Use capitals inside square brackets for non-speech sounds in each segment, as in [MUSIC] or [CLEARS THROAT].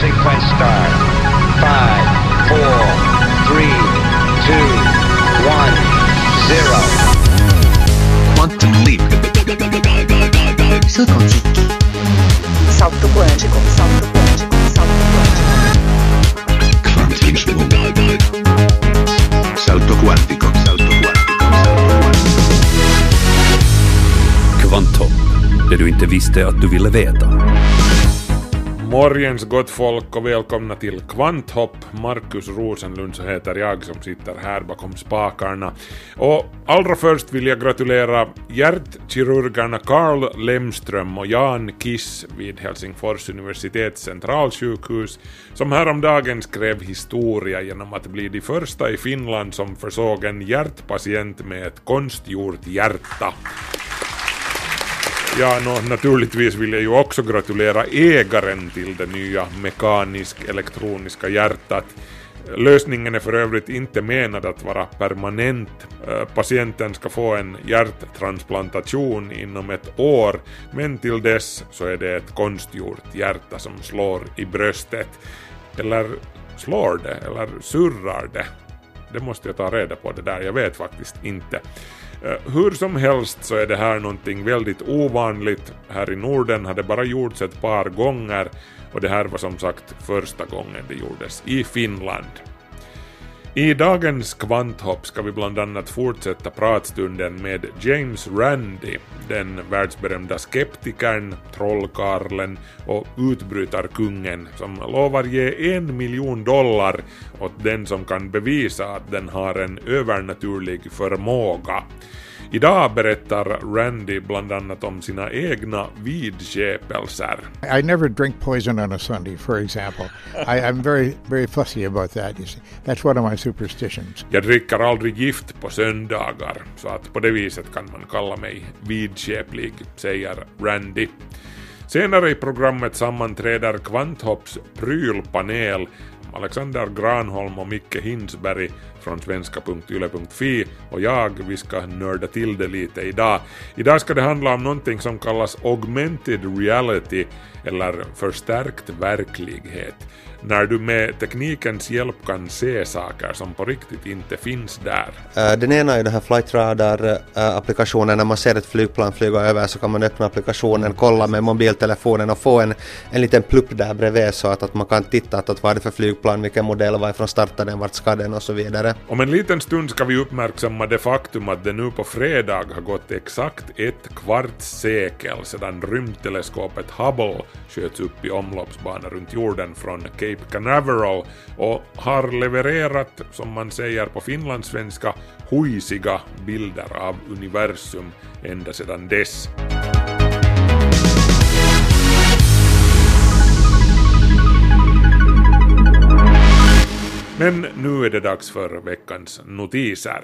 sequence start. Five, four, three, two, one, zero. Quantum leap. Salto quântico, salto quântico, salto quântico. Quantum Salto quantico. Salto. Kvanthopp, det du inte visste att du ville veta. Morgens gott folk och välkomna till Kvanthopp. Markus Rosenlund så heter jag som sitter här bakom spakarna. Och allra först vill jag gratulera hjärtkirurgerna Carl Lemström och Jan Kiss vid Helsingfors universitets centralsjukhus som häromdagen skrev historia genom att bli de första i Finland som försåg en hjärtpatient med ett konstgjort hjärta. Ja, no, naturligtvis vill jag ju också gratulera ägaren till det nya mekanisk-elektroniska hjärtat. Lösningen är för övrigt inte menad att vara permanent. Eh, patienten ska få en hjärttransplantation inom ett år, men till dess så är det ett konstgjort hjärta som slår i bröstet. Eller slår det, eller surrar det? Det måste jag ta reda på det där, jag vet faktiskt inte. Eh, hur som helst så är det här någonting väldigt ovanligt. Här i Norden har det bara gjorts ett par gånger och det här var som sagt första gången det gjordes i Finland. I dagens kvanthopp ska vi bland annat fortsätta pratstunden med James Randi, den världsberömda skeptikern, trollkarlen och utbrytarkungen som lovar ge en miljon dollar åt den som kan bevisa att den har en övernaturlig förmåga. Idag berättar Randy bland annat om sina egna vidskepelser. I never drink poison on a Sunday, for example. I, I'm very, very fussy about that. You see, that's one of my superstitions. Jag dricker aldrig gift på söndagar, så att på det viset kan man kalla mig vidskeplig, säger Randy. Senare i programmet sammanträder Kvanthopps prylpanel Alexander Granholm och Micke Hinsberg från svenska.yle.fi och jag, vi ska nörda till det lite idag. Idag ska det handla om någonting som kallas augmented reality eller förstärkt verklighet. När du med teknikens hjälp kan se saker som på riktigt inte finns där. Eh, Den ena är den här Flight Radar-applikationen. När man ser ett flygplan flyga över så kan man öppna applikationen, kolla med mobiltelefonen och få en, en liten plupp där bredvid så att, att man kan titta att, att vad är det för flygplan, vilken modell, varifrån startar den, vart ska den och så vidare. Om en liten stund ska vi uppmärksamma det faktum att det nu på fredag har gått exakt ett kvarts sekel sedan rymdteleskopet Hubble sköts upp i omloppsbana runt jorden från Cape Canaveral och har levererat, som man säger på finlandssvenska, huisiga bilder av universum ända sedan dess. Men nu är det dags för veckans notiser.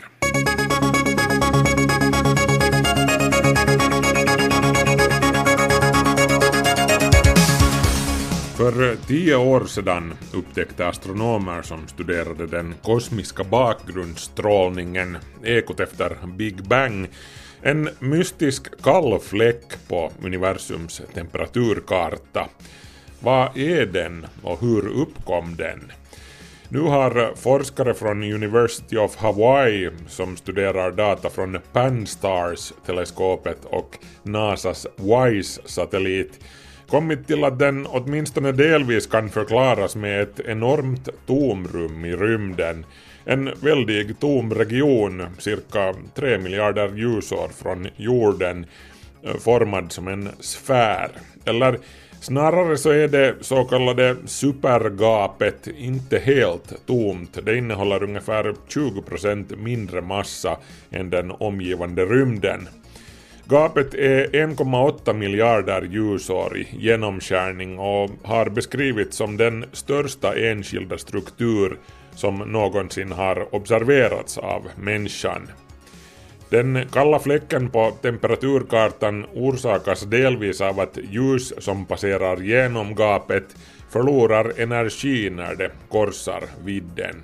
För eh, tio år sedan upptäckte astronomer som studerade den kosmiska bakgrundsstrålningen, ekot efter Big Bang, en mystisk kall fläck på universums temperaturkarta. Vad är den och hur uppkom den? Nu har forskare från University of Hawaii som studerar data från Pan-STARRS-teleskopet och NASAs WISE-satellit kommit till att den åtminstone delvis kan förklaras med ett enormt tomrum i rymden. En väldig tom region, cirka 3 miljarder ljusår från jorden, eh, formad som en sfär. Eller Snarare så är det så kallade supergapet inte helt tomt. Det innehåller ungefär 20% mindre massa än den omgivande rymden. Gapet är 1,8 miljarder ljusår i genomskärning och har beskrivits som den största enskilda struktur som någonsin har observerats av människan. Den kalla fläcken på temperaturkartan orsakas delvis av att ljus som passerar genom gapet förlorar energi när det korsar vidden.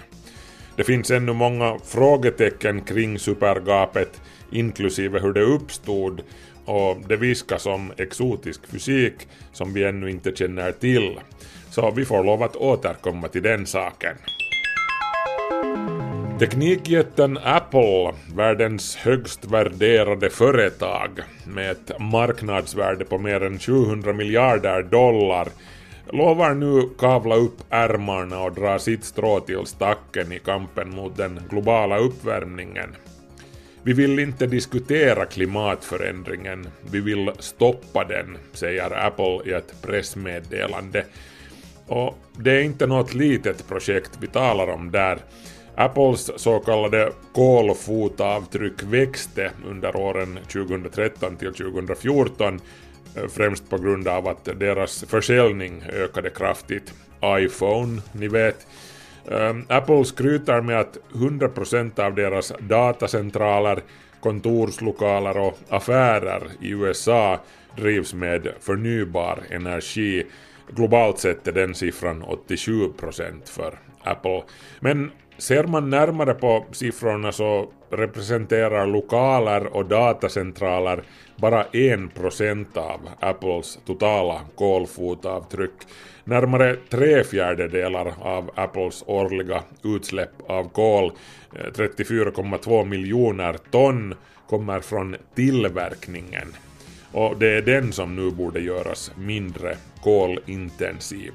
Det finns ännu många frågetecken kring supergapet, inklusive hur det uppstod och det viskas om exotisk fysik som vi ännu inte känner till. Så vi får lov att återkomma till den saken. Teknikjätten Apple, världens högst värderade företag med ett marknadsvärde på mer än 700 miljarder dollar, lovar nu kavla upp ärmarna och dra sitt strå till stacken i kampen mot den globala uppvärmningen. Vi vill inte diskutera klimatförändringen, vi vill stoppa den, säger Apple i ett pressmeddelande. Och det är inte något litet projekt vi talar om där. Apples så kallade kolfotavtryck växte under åren 2013 till 2014 eh, främst på grund av att deras försäljning ökade kraftigt. iPhone, ni vet. Ehm, Apple skryter med att 100% av deras datacentraler, kontorslokaler och affärer i USA drivs med förnybar energi. Globalt sett är den siffran 87% för Apple. Men Ser man närmare på siffrorna så representerar lokaler och datacentraler bara 1% av Apples totala kolfotavtryck. Närmare tre fjärdedelar av Apples årliga utsläpp av kol, eh, 34,2 miljoner ton, kommer från tillverkningen. Och det är den som nu borde göras mindre kolintensiv.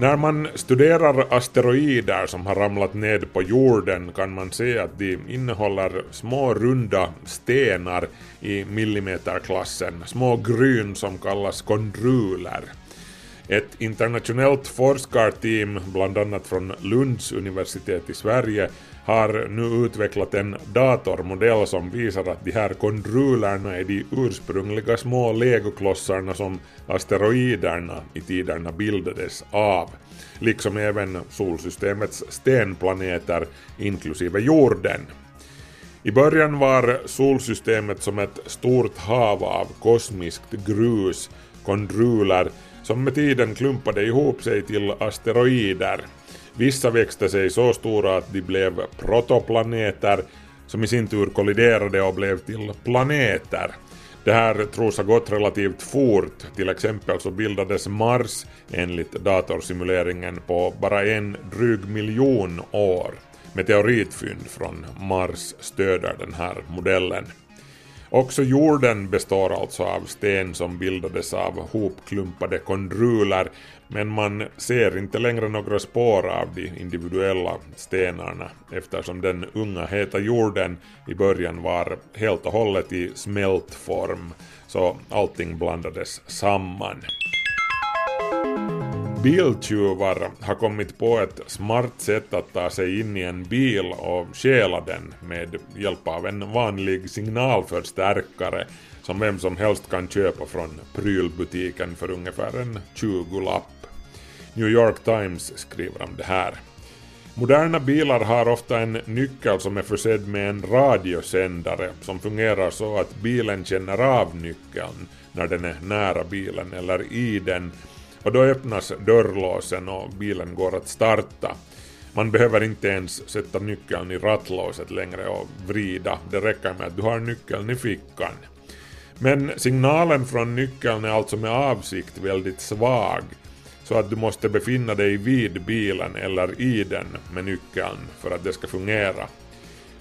När man studerar asteroider som har ramlat ned på jorden kan man se att de innehåller små runda stenar i millimeterklassen, små gryn som kallas kondruler. Ett internationellt forskarteam, bland annat från Lunds universitet i Sverige, har nu utvecklat en datormodell som visar att de här kondrulerna är de ursprungliga små legoklossarna som asteroiderna i tiderna bildades av, liksom även solsystemets stenplaneter inklusive jorden. I början var solsystemet som ett stort hav av kosmiskt grus, kondruler, som med tiden klumpade ihop sig till asteroider Vissa växte sig så stora att de blev protoplaneter som i sin tur kolliderade och blev till planeter. Det här tros ha gått relativt fort, till exempel så bildades Mars enligt datorsimuleringen på bara en dryg miljon år. Meteoritfynd från Mars stöder den här modellen. Också jorden består alltså av sten som bildades av hopklumpade kondruler, men man ser inte längre några spår av de individuella stenarna eftersom den unga heta jorden i början var helt och hållet i smältform, så allting blandades samman. Biltjuvar har kommit på ett smart sätt att ta sig in i en bil och stjäla den med hjälp av en vanlig signalförstärkare som vem som helst kan köpa från prylbutiken för ungefär en 20-lapp. New York Times skriver om det här. Moderna bilar har ofta en nyckel som är försedd med en radiosändare som fungerar så att bilen känner av nyckeln när den är nära bilen eller i den och då öppnas dörrlåsen och bilen går att starta. Man behöver inte ens sätta nyckeln i rattlåset längre och vrida, det räcker med att du har nyckeln i fickan. Men signalen från nyckeln är alltså med avsikt väldigt svag, så att du måste befinna dig vid bilen eller i den med nyckeln för att det ska fungera.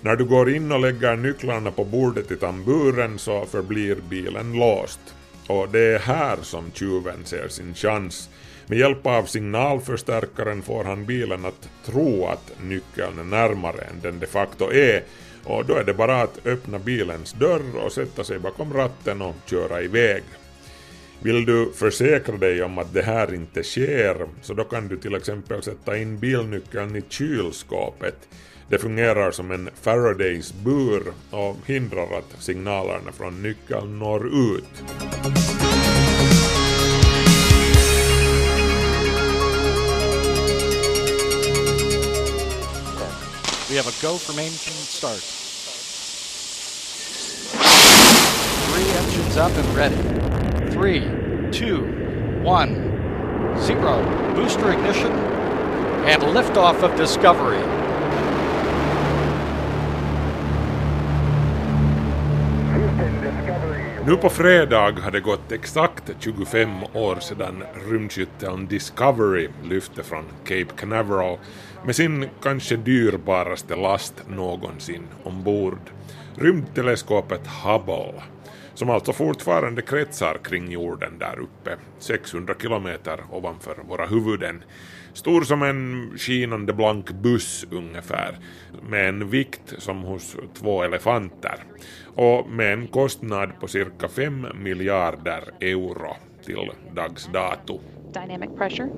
När du går in och lägger nycklarna på bordet i tamburen så förblir bilen låst. Och det är här som tjuven ser sin chans. Med hjälp av signalförstärkaren får han bilen att tro att nyckeln är närmare än den de facto är och då är det bara att öppna bilens dörr och sätta sig bakom ratten och köra iväg. Vill du försäkra dig om att det här inte sker så då kan du till exempel sätta in bilnyckeln i kylskåpet. Det fungerar som en Faradays bur och hindrar att signalerna från nyckeln når ut. We have a go for main start. Three engines up and ready. Three, two, one, zero. Booster ignition and liftoff of Discovery. Nu på fredag har det gått exakt 25 år sedan rymdskytteln Discovery lyfte från Cape Canaveral med sin kanske dyrbaraste last någonsin ombord, rymdteleskopet Hubble, som alltså fortfarande kretsar kring jorden där uppe, 600 kilometer ovanför våra huvuden. Stor som en skinande blank buss ungefär, med en vikt som hos två elefanter och med en kostnad på cirka 5 miljarder euro till dags dato dynamic pressure.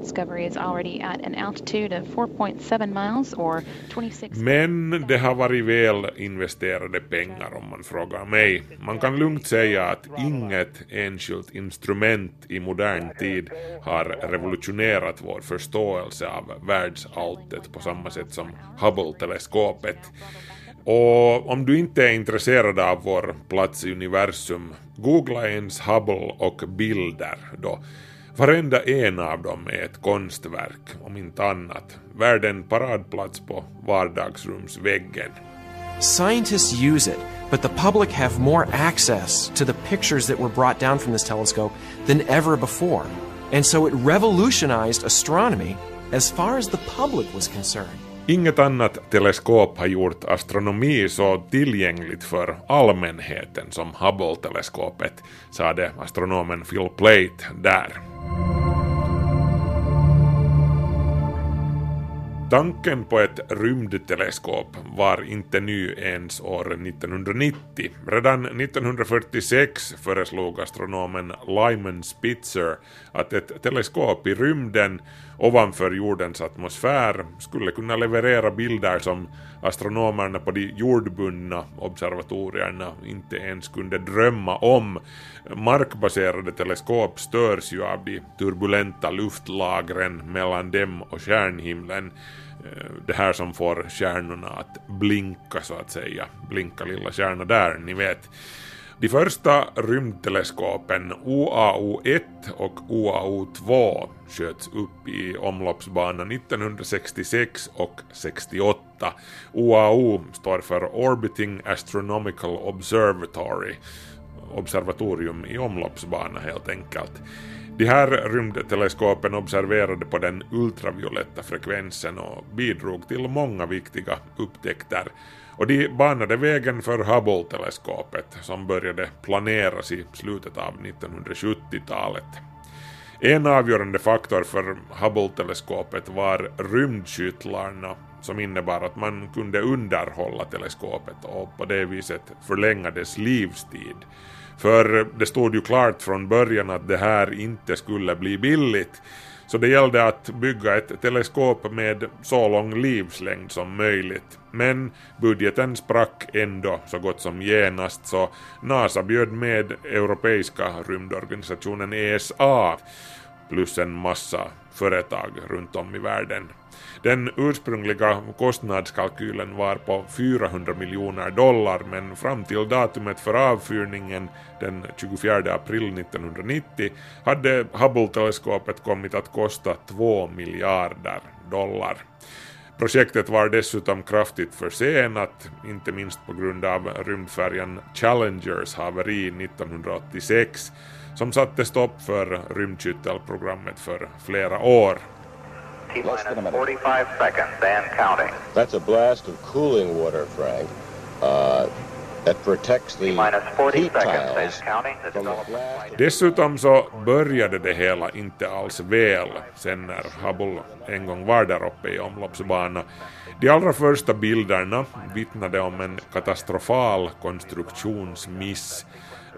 Discovery is already at an altitude of 4.7 miles or 26 Men det har varit väl investerade pengar om man frågar mig. Man kan lugnt säga att inget enskilt instrument i modern tid har revolutionerat vår förståelse av världsalltet på samma sätt som Hubble-teleskopet. Och om du inte är intresserad av vår plats i universum, googla ens Hubble och bilder då. Varenda en av dem är ett konstverk, om inte annat. Värd en paradplats på vardagsrumsväggen. Scientists use it, but the public have more access to the pictures that were brought down from this telescope than ever before. And so it revolutionized astronomy as far as the public was concerned. Inget annat teleskop har gjort astronomi så tillgängligt för allmänheten som Hubble-teleskopet, sade astronomen Phil Plait där. Tanken på ett rymdteleskop var inte ny ens år 1990. Redan 1946 föreslog astronomen Lyman Spitzer att ett teleskop i rymden ovanför jordens atmosfär skulle kunna leverera bilder som astronomerna på de jordbundna observatorierna inte ens kunde drömma om. Markbaserade teleskop störs ju av de turbulenta luftlagren mellan dem och stjärnhimlen. Eh, det här som får stjärnorna att blinka så att säga. Blinka lilla stjärna där, ni vet. De första rymdteleskopen OAO-1 och OAO-2 sköts upp i omloppsbana 1966 och 68. OAO står för Orbiting Astronomical Observatory, observatorium i omloppsbana helt enkelt. De här rymdteleskopen observerade på den ultravioletta frekvensen och bidrog till många viktiga upptäckter och de banade vägen för Hubble-teleskopet som började planeras i slutet av 1970-talet. En avgörande faktor för Hubble-teleskopet var rymdskyttlarna som innebar att man kunde underhålla teleskopet och på det viset förlänga dess livstid. För det stod ju klart från början att det här inte skulle bli billigt. Så det gällde att bygga ett teleskop med så lång livslängd som möjligt. Men budgeten sprack ändå så gott som genast så NASA bjöd med Europeiska rymdorganisationen ESA plus en massa företag runt om i världen. Den ursprungliga kostnadskalkylen var på 400 miljoner dollar men fram till datumet för avfyrningen den 24 april 1990 hade Hubble-teleskopet kommit att kosta 2 miljarder dollar. Projektet var dessutom kraftigt försenat, inte minst på grund av rymdfärjan Challengers haveri 1986 som satte stopp för rymdskyttelprogrammet för flera år. Less than a minute. 45 seconds and counting. That's a blast of cooling water, Frank. Uh, that protects the Minus 40 heat seconds and tiles counting. The from the development blast. Dessutom så började det hela inte alls väl sen när Hubble en gång var där uppe i omloppsbana. De allra första bilderna vittnade om en katastrofal konstruktionsmiss.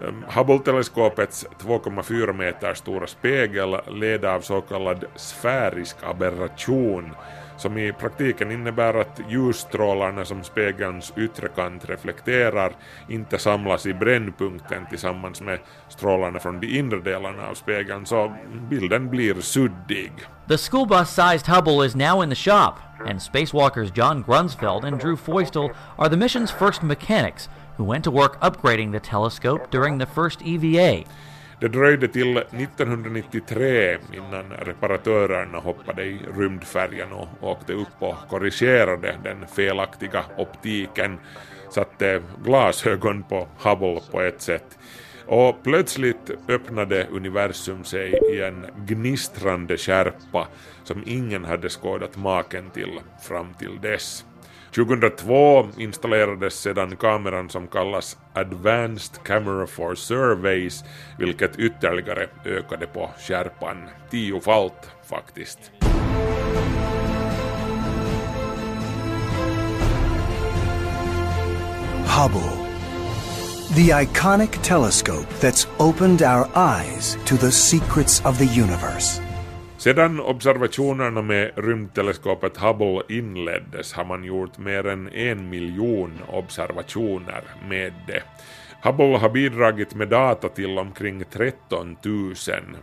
Ehm, Hubble-teleskopets 2,4 meter stora spegel led av så kallad sfärisk aberration som i praktiken innebär att ljusstrålarna som spegelns yttre kant reflekterar inte samlas i brännpunkten tillsammans med strålarna från de inre delarna av spegeln så bilden blir suddig. The school bus sized Hubble is now in the shop, and spacewalkers John Grunsfeld and Drew Feustel are the mission's first mechanics who went to work upgrading the telescope during the first EVA. Det dröjde till 1993 innan reparatörerna hoppade i rymdfärjan och åkte upp och korrigerade den felaktiga optiken, satte glasögon på Hubble på ett sätt. Och plötsligt öppnade universum sig i en gnistrande skärpa som ingen hade skådat maken till fram till dess. 2002 installerades sedan kameran som kallas Advanced Camera for Surveys, vilket ytterligare ökade på skärpan tiofalt faktiskt. Hubble. The iconic telescope that's opened our eyes to the secrets of the universe. Sedan observationerna med rymdteleskopet Hubble inleddes har man gjort mer än en miljon observationer med det. Hubble har bidragit med data till omkring 13 000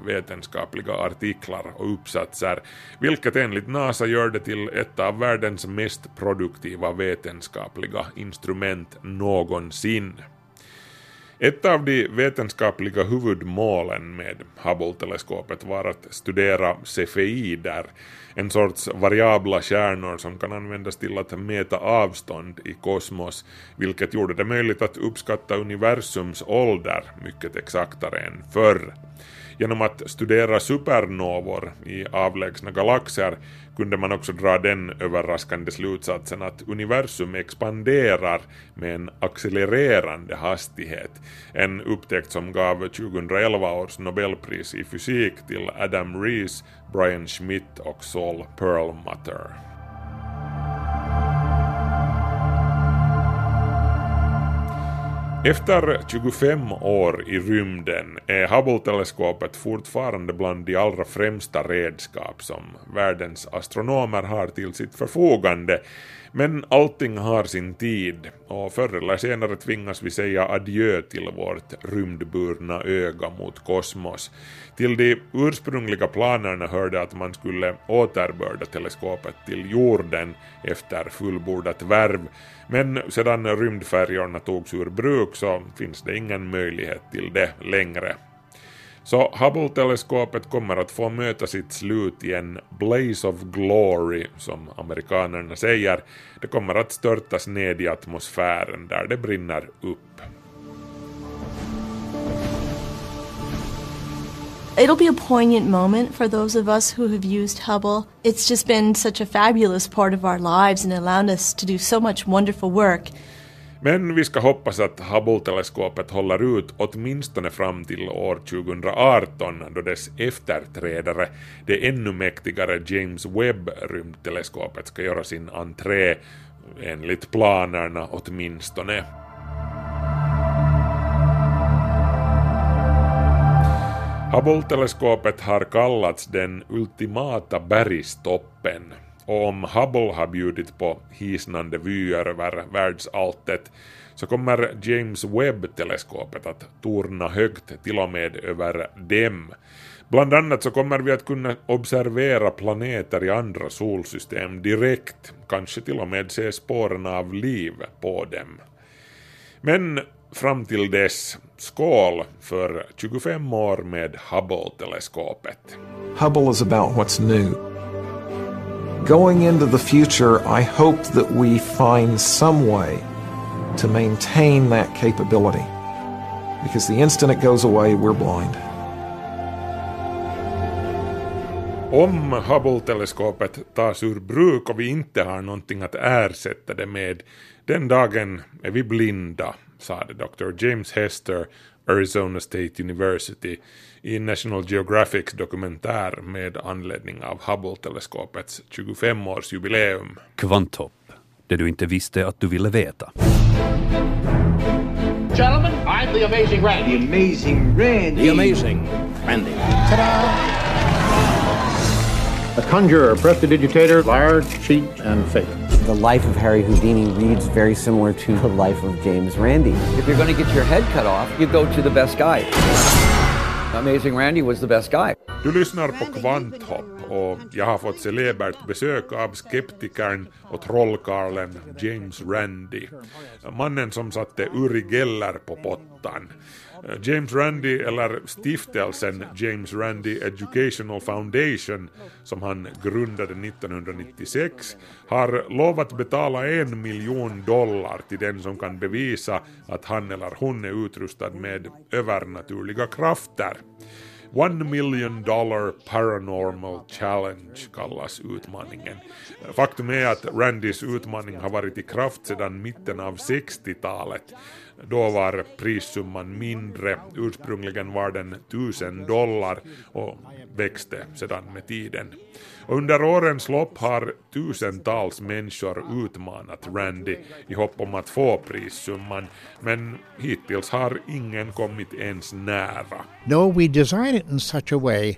vetenskapliga artiklar och uppsatser, vilket enligt NASA gör det till ett av världens mest produktiva vetenskapliga instrument någonsin. Ett av de vetenskapliga huvudmålen med Hubble-teleskopet var att studera cefeider, en sorts variabla stjärnor som kan användas till att mäta avstånd i kosmos, vilket gjorde det möjligt att uppskatta universums ålder mycket exaktare än förr. Genom att studera supernovor i avlägsna galaxer kunde man också dra den överraskande slutsatsen att universum expanderar med en accelererande hastighet, en upptäckt som gav 2011 års Nobelpris i fysik till Adam Rees, Brian Schmidt och Saul Perlmutter. Efter 25 år i rymden är Hubble-teleskopet fortfarande bland de allra främsta redskap som världens astronomer har till sitt förfogande, men allting har sin tid och förr eller senare tvingas vi säga adjö till vårt rymdburna öga mot kosmos. Till de ursprungliga planerna hörde att man skulle återbörda teleskopet till jorden efter fullbordat värv, men sedan rymdfärjorna togs ur bruk så finns det ingen möjlighet till det längre. Så Hubble-teleskopet kommer att få möta sitt slut i en blaze of glory, som amerikanerna säger. Det kommer att störtas ned i atmosfären där det brinner upp. It'll be a poignant moment for those of us who have used Hubble. It's just been such a fabulous part of our lives and allowed us to do so much wonderful work. Men vi ska hoppas att Hubble-teleskopet håller ut åtminstone fram till år 2018 då dess efterträdare, det ännu mäktigare James Webb-rymdteleskopet ska göra sin entré, enligt planerna åtminstone. Hubble-teleskopet har kallats den ultimata bergstoppen och om Hubble har bjudit på hisnande vyer över världsalltet så kommer James Webb-teleskopet att torna högt till och med över dem. Bland annat så kommer vi att kunna observera planeter i andra solsystem direkt, kanske till och med se spåren av liv på dem. Men fram till dess, skål för 25 år med Hubble-teleskopet. Hubble is about what's new. Going into the future, I hope that we find some way to maintain that capability. Because the instant it goes away, we're blind. Om Hubble-teleskopet tas ur bruk och vi inte har någonting att ersätta det med, den dagen är vi blinda, sade Dr. James Hester, Arizona State University, i National Geographics dokumentär med anledning av Hubble-teleskopets 25-årsjubileum. Kvanthopp, det du inte visste att du ville veta. Gentlemen, I'm the amazing Randy. The amazing Randy. The amazing Randy. A conjurer, prestidigitator, liar, cheat, and fake. The life of Harry Houdini reads very similar to the life of James Randi. If you're going to get your head cut off, you go to the best guy. Amazing Randy was the best guy. Du lyssnar på Kvanthopp och jag har fått celebert besök av skeptikern och trollkarlen James Randi. Mannen som satte Uri Geller på pottan. Eh, James Randi, eller stiftelsen James Randi Educational Foundation, som han grundade 1996, har lovat betala en miljon dollar till den som kan bevisa att han eller hon är utrustad med övernaturliga krafter. One million dollar paranormal challenge kallas utmaningen. Faktum är att Randys utmaning har varit i kraft sedan mitten av 60-talet. Då var prissumman mindre, ursprungligen var den 1000 dollar och växte sedan med tiden. Och under årens lopp har tusentals människor utmanat Randy i hopp om att få prissumman, men hittills har ingen kommit ens nära. No, we designed it in such a way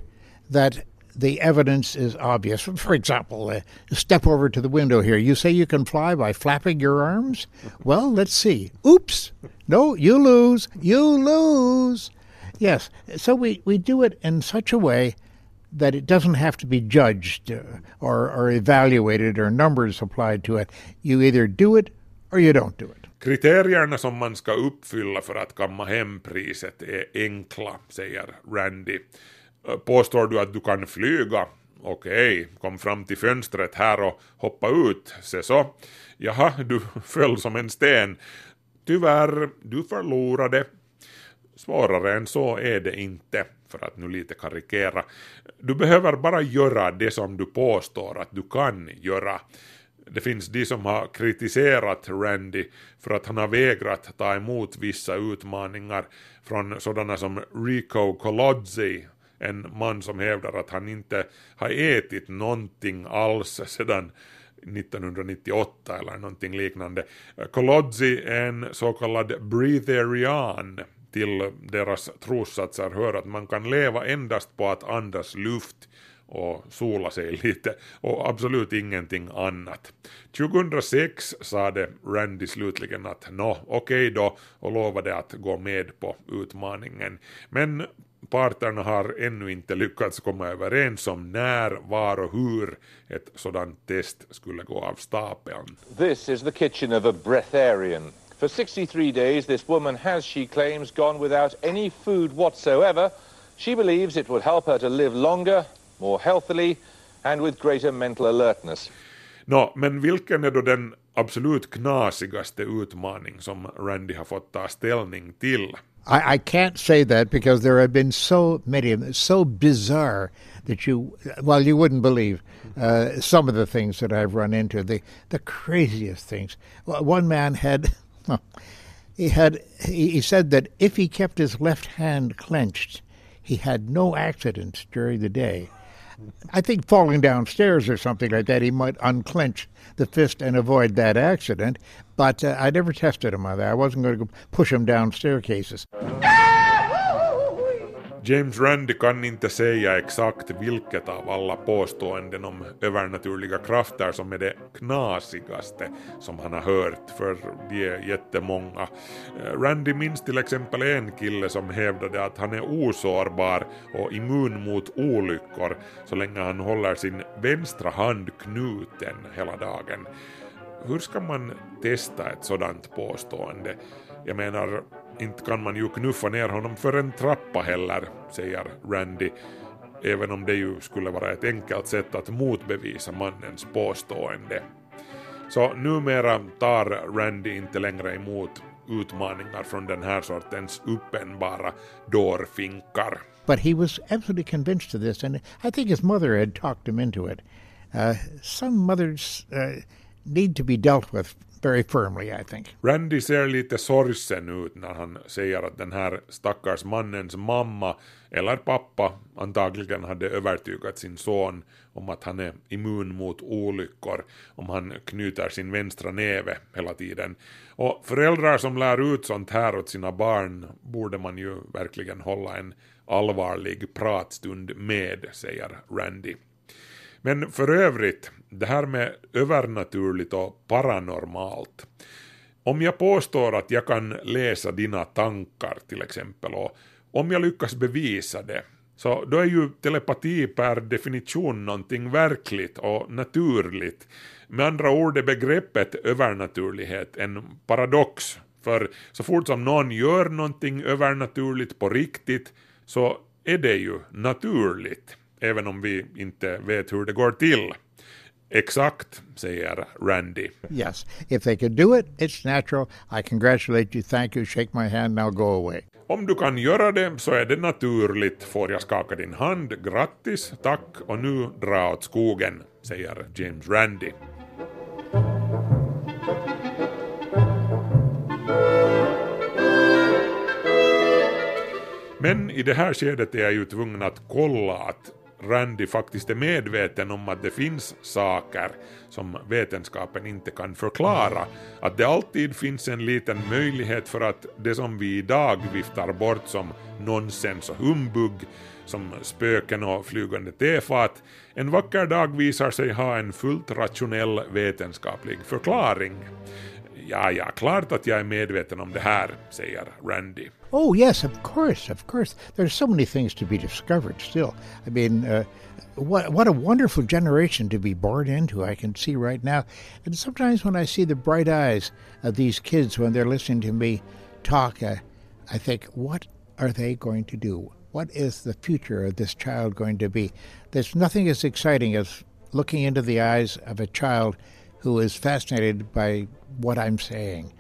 that the evidence is obvious. For example, uh, step over to the window here. You say you can fly by flapping your arms? Well, let's see. Oops! No, you lose. You lose. Yes, so we, we do it in such a way that it doesn't have to be judged uh, or, or evaluated or numbers applied to it. You either do it or you don't do it. Kriterierna som man ska uppfylla för att kamma hem priset är enkla, säger Randy. Eh, påstår du att du kan flyga? Okej, kom fram till fönstret här och hoppa ut, se så. Jaha, du [LAUGHS] föll som en sten. Tyvärr, du förlorade. Svårare än så är det inte, för att nu lite karikera. Du behöver bara göra det som du påstår att du kan göra. Det finns de som har kritiserat Randy för att han har vägrat ta emot vissa utmaningar från sådana som Rico Colodzi, en man som hävdar att han inte har ätit någonting alls sedan 1998 eller någonting liknande. Colodzi är en så kallad breatherian. Till deras trossatser hör att man kan leva endast på att andas luft och sola sig [LAUGHS] lite och absolut ingenting annat. 2006 sade Randy slutligen att nå, okej okay då och lovade att gå med på utmaningen. Men parterna har ännu inte lyckats komma överens om när, var och hur ett sådant test skulle gå av stapeln. This is the kitchen of a breatharian. For 63 days this woman has, she claims, gone without any food whatsoever. She believes it would help her to live longer, more healthily and with greater mental alertness. Nå, men vilken är då den absolut knasigaste utmaning som Randy har fått ta ställning till? I, I can't say that because there have been so many so bizarre that you, well, you wouldn't believe uh, some of the things that I've run into, the, the craziest things. One man had, [LAUGHS] he had, he he said that if he kept his left hand clenched, he had no accidents during the day. I think falling downstairs or something like that, he might unclench the fist and avoid that accident. But uh, I never tested him on that. I wasn't going to push him down staircases. James Randi kan inte säga exakt vilket av alla påståenden om övernaturliga krafter som är det knasigaste som han har hört, för de är jättemånga. Eh, Randy minns till exempel en kille som hävdade att han är osårbar och immun mot olyckor så länge han håller sin vänstra hand knuten hela dagen. Hur ska man testa ett sådant påstående? Jag menar, inte kan man ju knuffa ner honom för en trappa heller, säger Randy, även om det ju skulle vara ett enkelt sätt att motbevisa mannens påstående. Så numera tar Randy inte längre emot utmaningar från den här sortens uppenbara dårfinkar. But he was absolutely convinced of this, and I think his mother had talked him into it. Uh, some mothers uh, need to be dealt with very firmly, I think. Randy ser lite sorgsen ut när han säger att den här stackars mannens mamma eller pappa antagligen hade övertygat sin son om att han är immun mot olyckor om han knyter sin vänstra näve hela tiden. Och föräldrar som lär ut sånt här åt sina barn borde man ju verkligen hålla en allvarlig pratstund med, säger Randy. Men för övrigt, det här med övernaturligt och paranormalt. Om jag påstår att jag kan läsa dina tankar till exempel och om jag lyckas bevisa det Så då är ju telepati per definition någonting verkligt och naturligt. Med andra ord är begreppet övernaturlighet en paradox. För så fort som någon gör någonting övernaturligt på riktigt så är det ju naturligt, även om vi inte vet hur det går till. Exakt, säger Randy. Yes, if they could do it, it's natural. I congratulate you, thank you, shake my hand, now go away. Om du kan göra det så är det naturligt. Får jag skaka din hand? Grattis, tack och nu dra åt skogen, säger James Randy. Men i det här skedet är jag ju tvungen att kolla att Randy faktiskt är medveten om att det finns saker som vetenskapen inte kan förklara. Att det alltid finns en liten möjlighet för att det som vi idag viftar bort som nonsens och humbug, som spöken och flygande tefat, en vacker dag visar sig ha en fullt rationell vetenskaplig förklaring. Ja, ja, klart att jag är medveten om det här, säger Randy. Oh, yes, of course, of course. There's so many things to be discovered still. I mean, uh, what, what a wonderful generation to be born into, I can see right now. And sometimes when I see the bright eyes of these kids when they're listening to me talk, uh, I think, what are they going to do? What is the future of this child going to be? There's nothing as exciting as looking into the eyes of a child who is fascinated by what I'm saying.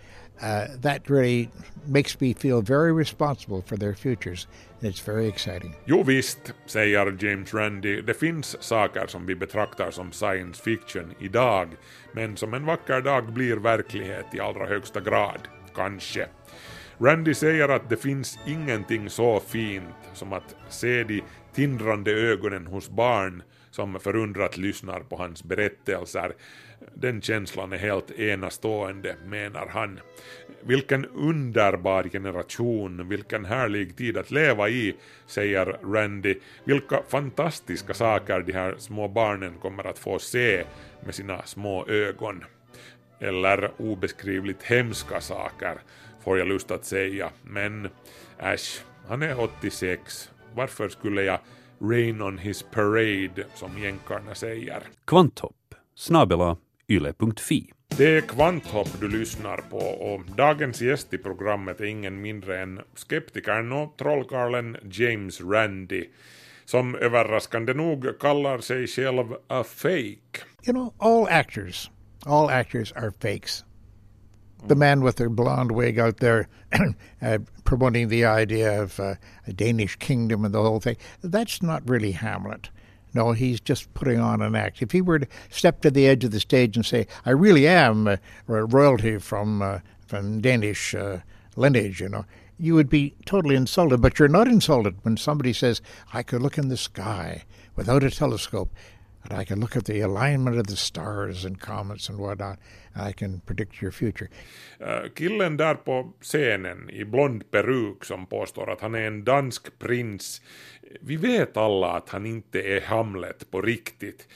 Uh, that really makes me feel very responsible for their futures, and it's very exciting. Jo visst, säger James Randi, det finns saker som vi betraktar som science fiction idag, men som en vacker dag blir verklighet i allra högsta grad. Kanske. Randy säger att det finns ingenting så fint som att se de tindrande ögonen hos barn som förundrat lyssnar på hans berättelser. Den känslan är helt enastående, menar han. Vilken underbar generation, vilken härlig tid att leva i, säger Randy. Vilka fantastiska saker de här små barnen kommer att få se med sina små ögon. Eller obeskrivligt hemska saker, får jag lust att säga. Men äsch, han är 86. Varför skulle jag rain on his parade, som jänkarna säger? Kvanthopp snabela yle.fi. Det är Kvanthopp du lyssnar på och dagens gäst i programmet är ingen mindre än skeptikern och trollkarlen James Randi som överraskande nog kallar sig själv a fake. You know, all actors, all actors are fakes. The man with the blonde wig out there [CLEARS THROAT] uh, promoting the idea of uh, a Danish kingdom and the whole thing, that's not really Hamlet. No, he's just putting on an act. If he were to step to the edge of the stage and say, "I really am uh, royalty from uh, from Danish uh, lineage," you know, you would be totally insulted. But you're not insulted when somebody says, "I could look in the sky without a telescope." And I can look at the alignment of the stars and comets and whatnot, and I can predict your future. Uh, killen där på scenen i blond peruk som påstår att han är en dansk prins vi vet alla att han inte är Hamlet på riktigt.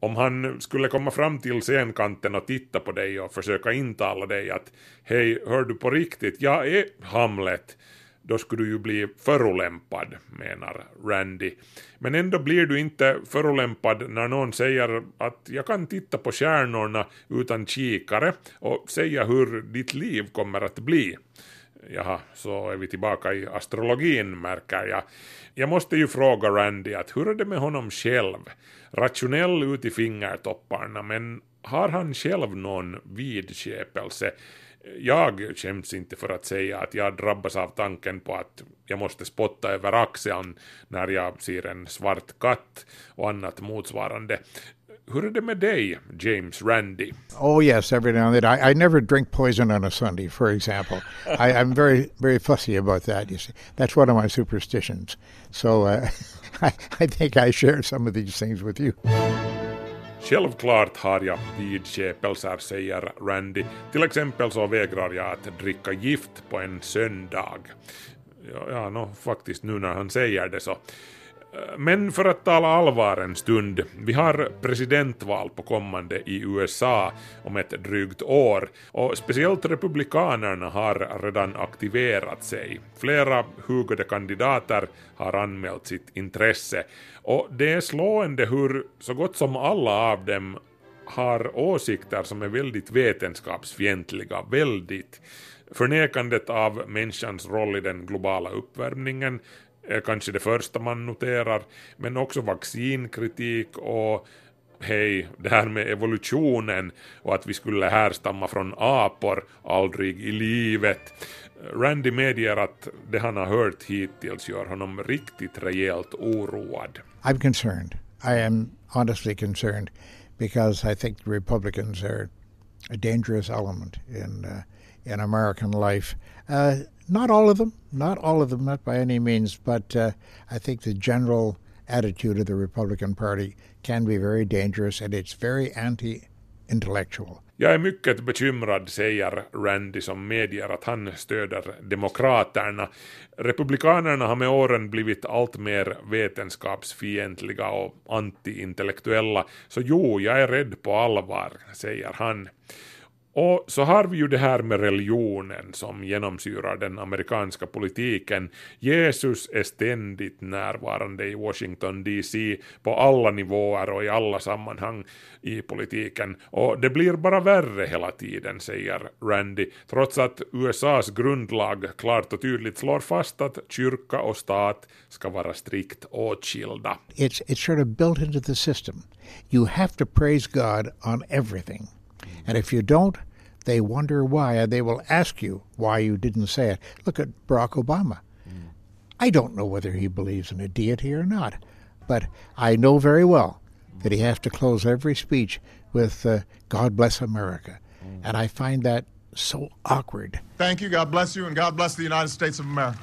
Om han skulle komma fram till scenkanten och titta på dig och försöka intala dig att hej, hör du på riktigt, jag är Hamlet, då skulle du ju bli förolämpad, menar Randy. Men ändå blir du inte förolämpad när någon säger att jag kan titta på stjärnorna utan kikare och säga hur ditt liv kommer att bli. Jaha, så är vi tillbaka i astrologin märker jag. Jag måste ju fråga Randy att hur är det med honom själv? Rationell ut i fingertopparna, men har han själv någon vidskepelse? Jag skäms inte för att säga att jag drabbas av tanken på att jag måste spotta över axeln när jag ser en svart katt och annat motsvarande. Hur är det med dig, James Randy? Oh yes, every now and then. I, I never drink poison on a Sunday, for example. I, I'm very, very fussy about that. You see, that's one of my superstitions. So uh, [LAUGHS] I, I think I share some of these things with you. Självklart har jag vidskepelser, säger Randy. Till exempel så vägrar jag att dricka gift på en söndag. Ja, ja no, faktiskt nu när han säger det så. Men för att tala allvar en stund, vi har presidentval på kommande i USA om ett drygt år och speciellt republikanerna har redan aktiverat sig. Flera hugade kandidater har anmält sitt intresse och det är slående hur så gott som alla av dem har åsikter som är väldigt vetenskapsfientliga, väldigt. Förnekandet av människans roll i den globala uppvärmningen är kanske det första man noterar, men också vaccinkritik och hej, det här med evolutionen och att vi skulle härstamma från apor, aldrig i livet. Randy medger att det han har hört hittills gör honom riktigt rejält oroad. I'm concerned. I am honestly concerned because I think Republicans are a dangerous element in uh, in American life. Uh, not all of them, not all of them, not by any means, but uh, I think the general attitude of the Republican Party can be very dangerous and it's very anti intellectual. Jag är mycket bekymrad, säger Randy som medger att han stöder Demokraterna. Republikanerna har med åren blivit allt mer vetenskapsfientliga och antiintellektuella, så jo, jag är rädd på allvar, säger han. Och så har vi ju det här med religionen som genomsyrar den amerikanska politiken. Jesus är ständigt närvarande i Washington DC på alla nivåer och i alla sammanhang i politiken. Och det blir bara värre hela tiden, säger Randy, trots att USAs grundlag klart och tydligt slår fast att kyrka och stat ska vara strikt åtskilda. It's, it's sort of built into the system. You have to praise God on everything. And if you don't, they wonder why, and they will ask you why you didn't say it. Look at Barack Obama. I don't know whether he believes in a deity or not, but I know very well that he has to close every speech with uh, God bless America. And I find that so awkward. Thank you. God bless you, and God bless the United States of America.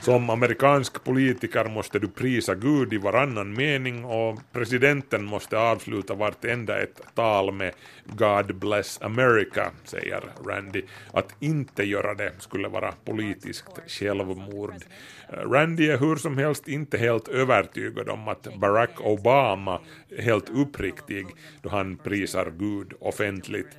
Som amerikansk politiker måste du prisa Gud i varannan mening och presidenten måste avsluta vartenda ett tal med God bless America, säger Randy. Att inte göra det skulle vara politiskt självmord. Eh, Randy är hur som helst inte helt övertygad om att Barack Obama är helt uppriktig då han prisar Gud offentligt.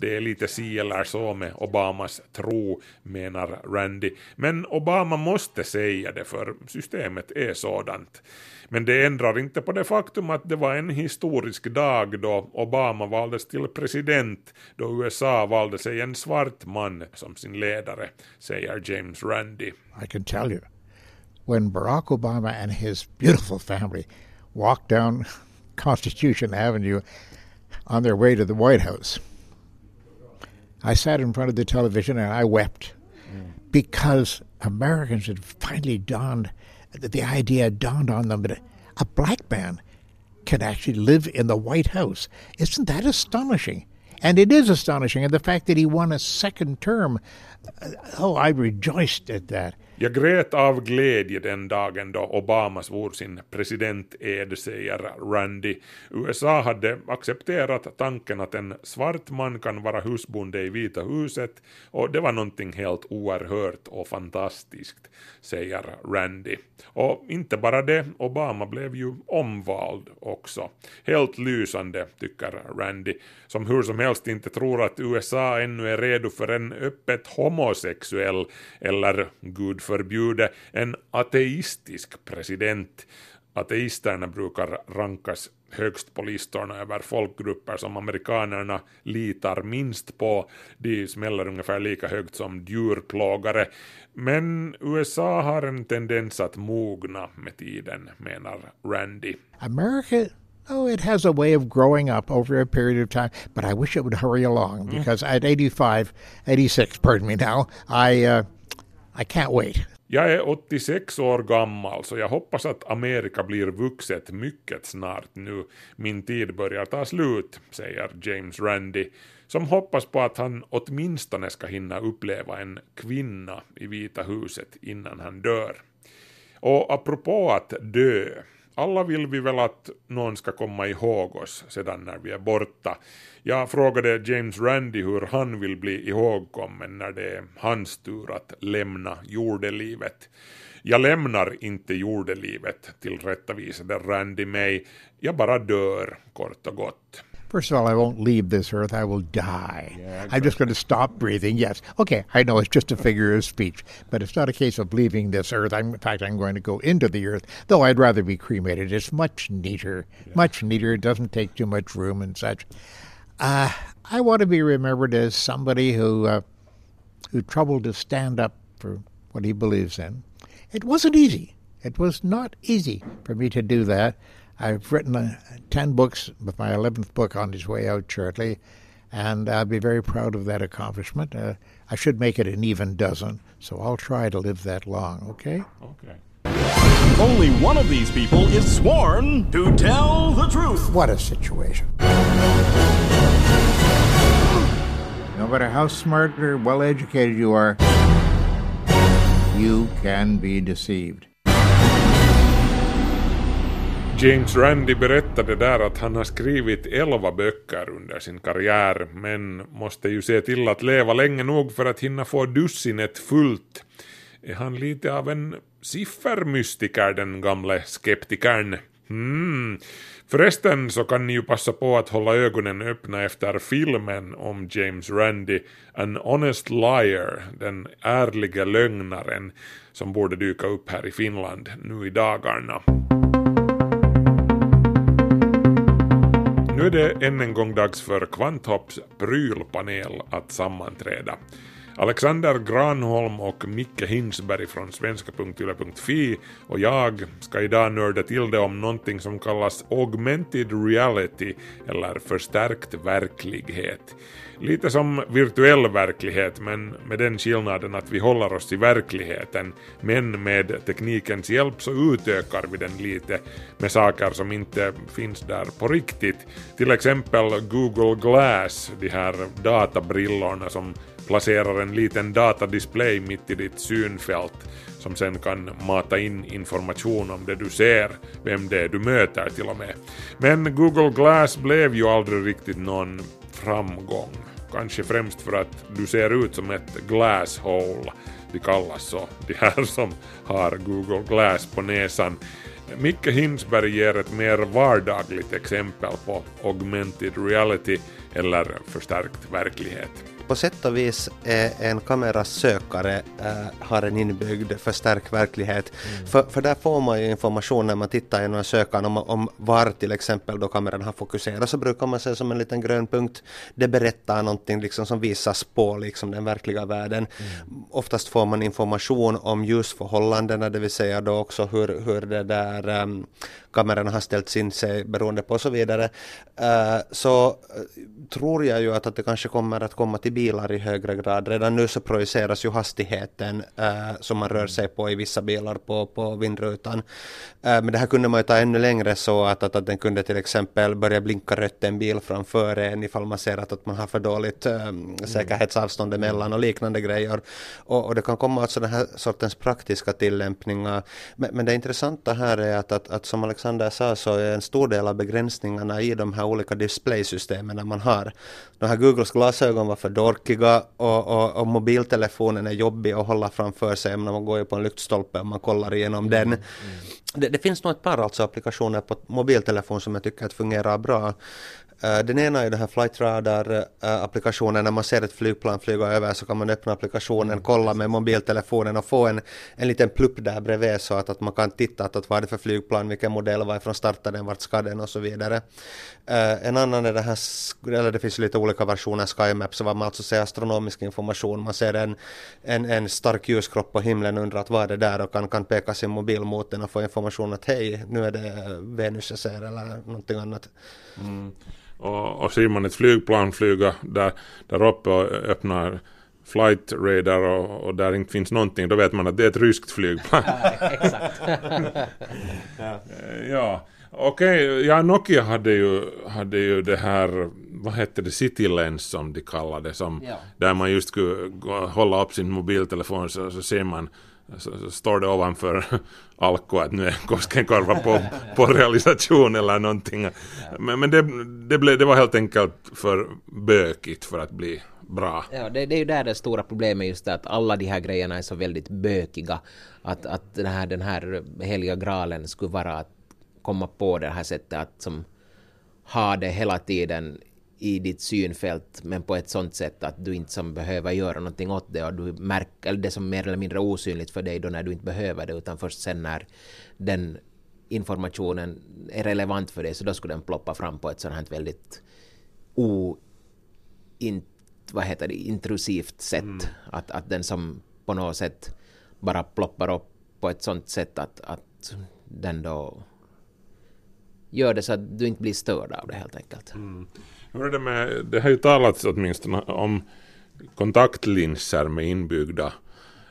Det är lite si eller så med Obamas tro, menar Randy. Men Obama måste säga det för systemet är sådant. Men det ändrar inte på det faktum att det var en historisk dag då Obama valdes till president, då USA valde sig en svart man som sin ledare, säger James Randy. I can tell you, when Barack Obama and his beautiful family walked down [LAUGHS] Constitution Avenue on their way to the White House, I sat in front of the television and I wept because Americans had finally dawned, the idea dawned on them that a black man can actually live in the White House. Isn't that astonishing? And it is astonishing. And the fact that he won a second term, uh, oh, I rejoiced at that. Jag grät av glädje den dagen då Obama svor sin presidented, säger Randy. USA hade accepterat tanken att en svart man kan vara husbonde i Vita huset och det var någonting helt oerhört och fantastiskt, säger Randy. Och inte bara det, Obama blev ju omvald också. Helt lysande, tycker Randy, som hur som helst inte tror att USA ännu är redo för en öppet homosexuell eller gud förbjude en ateistisk president. Ateisterna brukar rankas högst på listorna över folkgrupper som amerikanerna litar minst på. De smäller ungefär lika högt som djurplågare. Men USA har en tendens att mogna med tiden, menar Randy. America Oh, it has a way of growing up over a period of time, but I wish it would hurry along because at 85, 86, pardon me now, I, uh, i can't wait. Jag är 86 år gammal så jag hoppas att Amerika blir vuxet mycket snart nu. Min tid börjar ta slut, säger James Randy, som hoppas på att han åtminstone ska hinna uppleva en kvinna i Vita huset innan han dör. Och apropå att dö, alla vill vi väl att någon ska komma ihåg oss sedan när vi är borta. Jag frågade James Randi hur han vill bli ihågkommen när det är hans tur att lämna jordelivet. Jag lämnar inte jordelivet, tillrättavisade Randy mig. Jag bara dör, kort och gott. First of all, I won't leave this earth. I will die. I'm just going to stop breathing. Yes. Okay, I know it's just a figure of speech, but it's not a case of leaving this earth. I'm, in fact, I'm going to go into the earth, though I'd rather be cremated. It's much neater, much neater. It doesn't take too much room and such. Uh, I want to be remembered as somebody who, uh, who troubled to stand up for what he believes in. It wasn't easy. It was not easy for me to do that. I've written uh, 10 books, with my 11th book on its way out shortly, and I'll be very proud of that accomplishment. Uh, I should make it an even dozen, so I'll try to live that long, okay? Okay. Only one of these people is sworn to tell the truth. What a situation. No matter how smart or well educated you are, you can be deceived. James Randi berättade där att han har skrivit elva böcker under sin karriär, men måste ju se till att leva länge nog för att hinna få dussinet fullt. Är han lite av en siffermystiker, den gamle skeptikern? Hmm. Förresten så kan ni ju passa på att hålla ögonen öppna efter filmen om James Randi, An Honest Liar, den ärliga lögnaren, som borde dyka upp här i Finland nu i dagarna. Nu är det än en gång dags för Kvanthopps prylpanel att sammanträda. Alexander Granholm och Micke Hinsberg från svenska.yle.fi och jag ska idag nörda till det om någonting som kallas augmented reality eller förstärkt verklighet. Lite som virtuell verklighet men med den skillnaden att vi håller oss i verkligheten men med teknikens hjälp så utökar vi den lite med saker som inte finns där på riktigt. Till exempel Google Glass, de här databrillorna som placerar en liten datadisplay mitt i ditt synfält som sen kan mata in information om det du ser, vem det är du möter till och med. Men Google Glass blev ju aldrig riktigt någon framgång. Kanske främst för att du ser ut som ett glasshole, de kallas så, de här som har Google Glass på näsan. Micke Hinsberg ger ett mer vardagligt exempel på augmented reality eller förstärkt verklighet på sätt och vis är en kameras sökare äh, har en inbyggd förstärkt verklighet. Mm. För, för där får man ju information när man tittar genom sökaren om, om var till exempel då kameran har fokuserat så brukar man se som en liten grön punkt. Det berättar någonting liksom som visas på liksom den verkliga världen. Mm. Oftast får man information om ljusförhållandena, det vill säga då också hur, hur det där um, kameran har ställts in sig beroende på och så vidare. Eh, så eh, tror jag ju att, att det kanske kommer att komma till bilar i högre grad. Redan nu så projiceras ju hastigheten eh, som man rör sig på i vissa bilar på, på vindrutan. men det här kunde man ju ta ännu längre så att, att, att den kunde till exempel börja blinka rött en bil framför en ifall man ser att, att man har för dåligt um, säkerhetsavstånd emellan och liknande grejer. Och, och det kan komma åt sådana här sortens praktiska tillämpningar. Men, men det intressanta här är att, att, att som Alexander Alexander sa så är en stor del av begränsningarna i de här olika displaysystemen man har. De här Googles glasögon var för dorkiga och, och, och mobiltelefonen är jobbig att hålla framför sig. när Man går ju på en lyktstolpe och man kollar igenom den. Mm. Det, det, finns nog ett par alltså applikationer på mobiltelefon som jag tycker att fungerar bra. Uh, den ena är den här Flight Radar-applikationen. Uh, när man ser ett flygplan flyga över så kan man öppna applikationen, kolla med mobiltelefonen och få en, en liten plupp där bredvid så att, att man kan titta att, att vad är det för flygplan, vilken modell, varifrån startar den, vart ska den och så vidare. Uh, en annan är den här, eller det finns lite olika versioner, SkyMap, så var man alltså ser astronomisk information. Man ser en, en, en stark ljuskropp på himlen och undrar att vad är det där och kan, kan peka sin mobil mot den och få information att hej, nu är det Venus jag ser eller någonting annat. Mm. Och, och ser man ett flygplan flyga där, där uppe och öppnar flight radar och, och, där inte finns någonting, då vet man att det är ett ryskt flygplan. [LAUGHS] Ja, exakt. [LAUGHS] ja. ja. Okej, okay, ja Nokia hade ju, hade ju det här, vad hette det, City Lens som de kallade som, ja. där man just skulle hålla upp sin mobiltelefon så, så ser man så, så står det ovanför [LAUGHS] Alko att nu är Koskenkorva på, på realisation eller någonting. Men, men det, det, blev, det var helt enkelt för bökigt för att bli bra. Ja, det, det är ju där det stora problemet just det att alla de här grejerna är så väldigt bökiga. Att, att den, här, den här heliga graalen skulle vara att komma på det här sättet att som ha det hela tiden i ditt synfält men på ett sånt sätt att du inte som behöver göra någonting åt det och du märker, eller det som mer eller mindre osynligt för dig då när du inte behöver det utan först sen när den informationen är relevant för dig så då skulle den ploppa fram på ett sånt här väldigt o, in, vad heter det, intrusivt sätt. Mm. Att, att den som på något sätt bara ploppar upp på ett sånt sätt att, att den då gör det så att du inte blir störd av det helt enkelt. Mm. Hur är det, med, det har ju talats åtminstone om kontaktlinser med inbyggda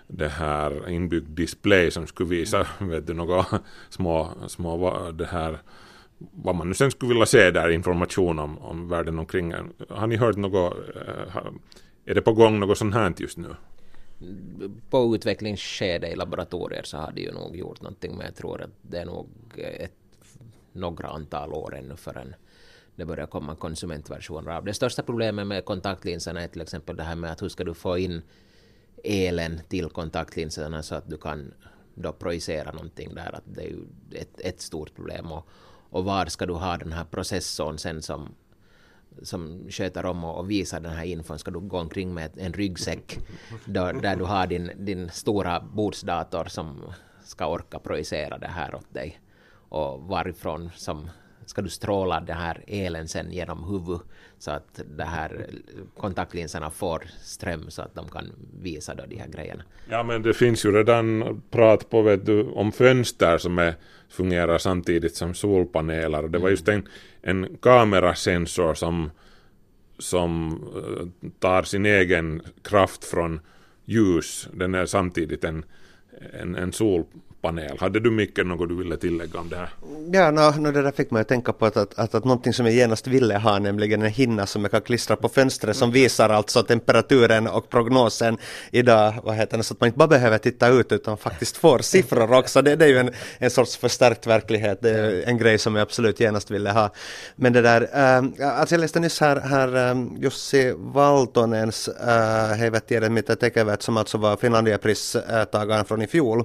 det här inbyggd display som skulle visa [LAUGHS] vet du, några små, små det här vad man nu sen skulle vilja se där information om, om världen omkring. Har ni hört något, eh, är det på gång något sånt här just nu? På utvecklingsskede i laboratorier så har det ju nog gjort någonting men jag tror att det är nog ett, några antal år ännu förrän det börjar komma konsumentversioner av. Det största problemet med kontaktlinserna är till exempel det här med att hur ska du få in elen till kontaktlinserna så att du kan då projicera någonting där. Att det är ju ett, ett stort problem. Och, och var ska du ha den här processorn sen som, som sköter om och, och visar den här infon? Ska du gå omkring med en ryggsäck då, där du har din, din stora bordsdator som ska orka projicera det här åt dig? Och varifrån som ska du stråla den här elen sen genom huvudet så att de här kontaktlinserna får ström så att de kan visa då de här grejerna. Ja men det finns ju redan prat på vet du, om fönster som är, fungerar samtidigt som solpaneler. Det var just en, en kamerasensor som, som eh, tar sin egen kraft från ljus. Den är samtidigt en, en, en sol, panel. Hade du mycket något du ville tillägga om det här? Ja, no, no, det där fick mig att tänka på att, att, att, att någonting som jag genast ville ha, nämligen en hinna som jag kan klistra på fönstret som visar alltså temperaturen och prognosen idag, vad heter det, så att man inte bara behöver titta ut utan faktiskt får siffror också. Det, det är ju en, en sorts förstärkt verklighet, det är en grej som jag absolut genast ville ha. Men det där, äh, alltså jag läste nyss här, här ähm, Jussi Valtonens äh, Hei tiedä mitä tekevät, som alltså var Finlandiapristagaren från i fjol.